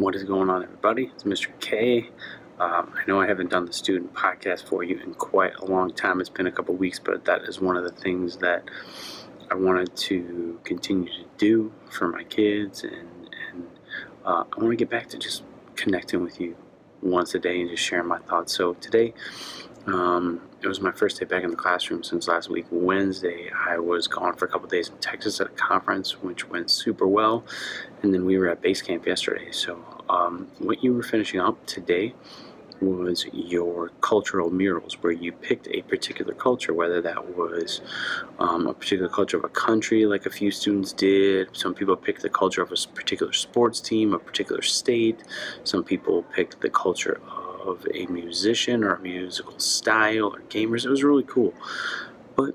What is going on, everybody? It's Mr. K. Um, I know I haven't done the student podcast for you in quite a long time. It's been a couple weeks, but that is one of the things that I wanted to continue to do for my kids, and and uh, I want to get back to just connecting with you once a day and just sharing my thoughts. So today, um, it was my first day back in the classroom since last week. Wednesday, I was gone for a couple days in Texas at a conference, which went super well, and then we were at base camp yesterday. So um, what you were finishing up today was your cultural murals, where you picked a particular culture, whether that was um, a particular culture of a country, like a few students did. Some people picked the culture of a particular sports team, a particular state. Some people picked the culture of a musician or a musical style or gamers. It was really cool. But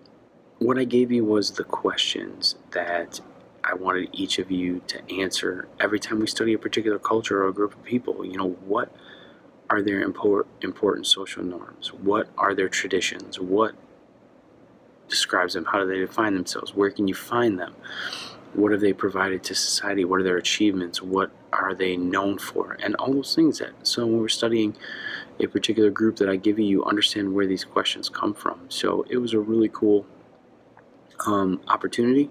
what I gave you was the questions that I wanted each of you to answer every time we study a particular culture or a group of people. You know, what are their import, important social norms? What are their traditions? What describes them? How do they define themselves? Where can you find them? What have they provided to society? What are their achievements? What are they known for? And all those things that, so when we're studying a particular group that I give you, you understand where these questions come from. So it was a really cool um, opportunity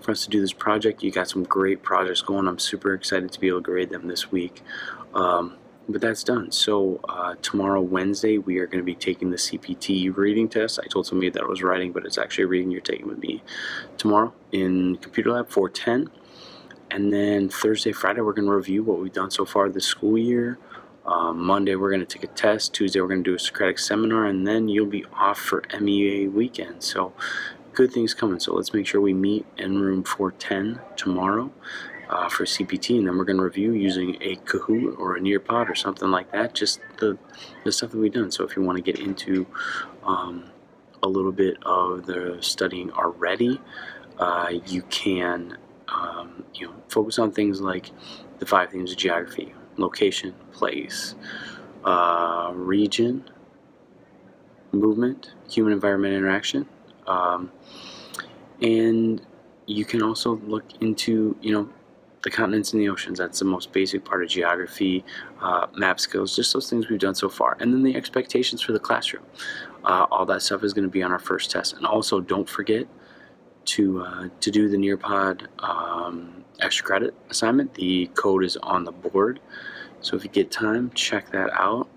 for us to do this project. You got some great projects going. I'm super excited to be able to grade them this week. Um, but that's done. So uh, tomorrow, Wednesday, we are going to be taking the CPT reading test. I told somebody that I was writing, but it's actually reading you're taking with me tomorrow in Computer Lab 410. And then Thursday, Friday, we're going to review what we've done so far this school year. Um, Monday, we're going to take a test. Tuesday, we're going to do a Socratic seminar, and then you'll be off for MEA weekend. So, good things coming. So, let's make sure we meet in room 410 tomorrow uh, for CPT, and then we're going to review using a Kahoot or a Nearpod or something like that. Just the the stuff that we've done. So if you want to get into um, a little bit of the studying already, uh, you can um, you know focus on things like the five themes of geography: location, place, uh, region, movement, human environment interaction. Um, and you can also look into you know the continents and the oceans. That's the most basic part of geography, uh, map skills, just those things we've done so far. And then the expectations for the classroom. Uh, all that stuff is going to be on our first test. And also, don't forget to uh, to do the Nearpod um, extra credit assignment. The code is on the board, so if you get time, check that out.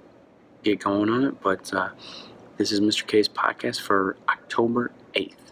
Get going on it. But uh, this is Mr. K's podcast for October eighth.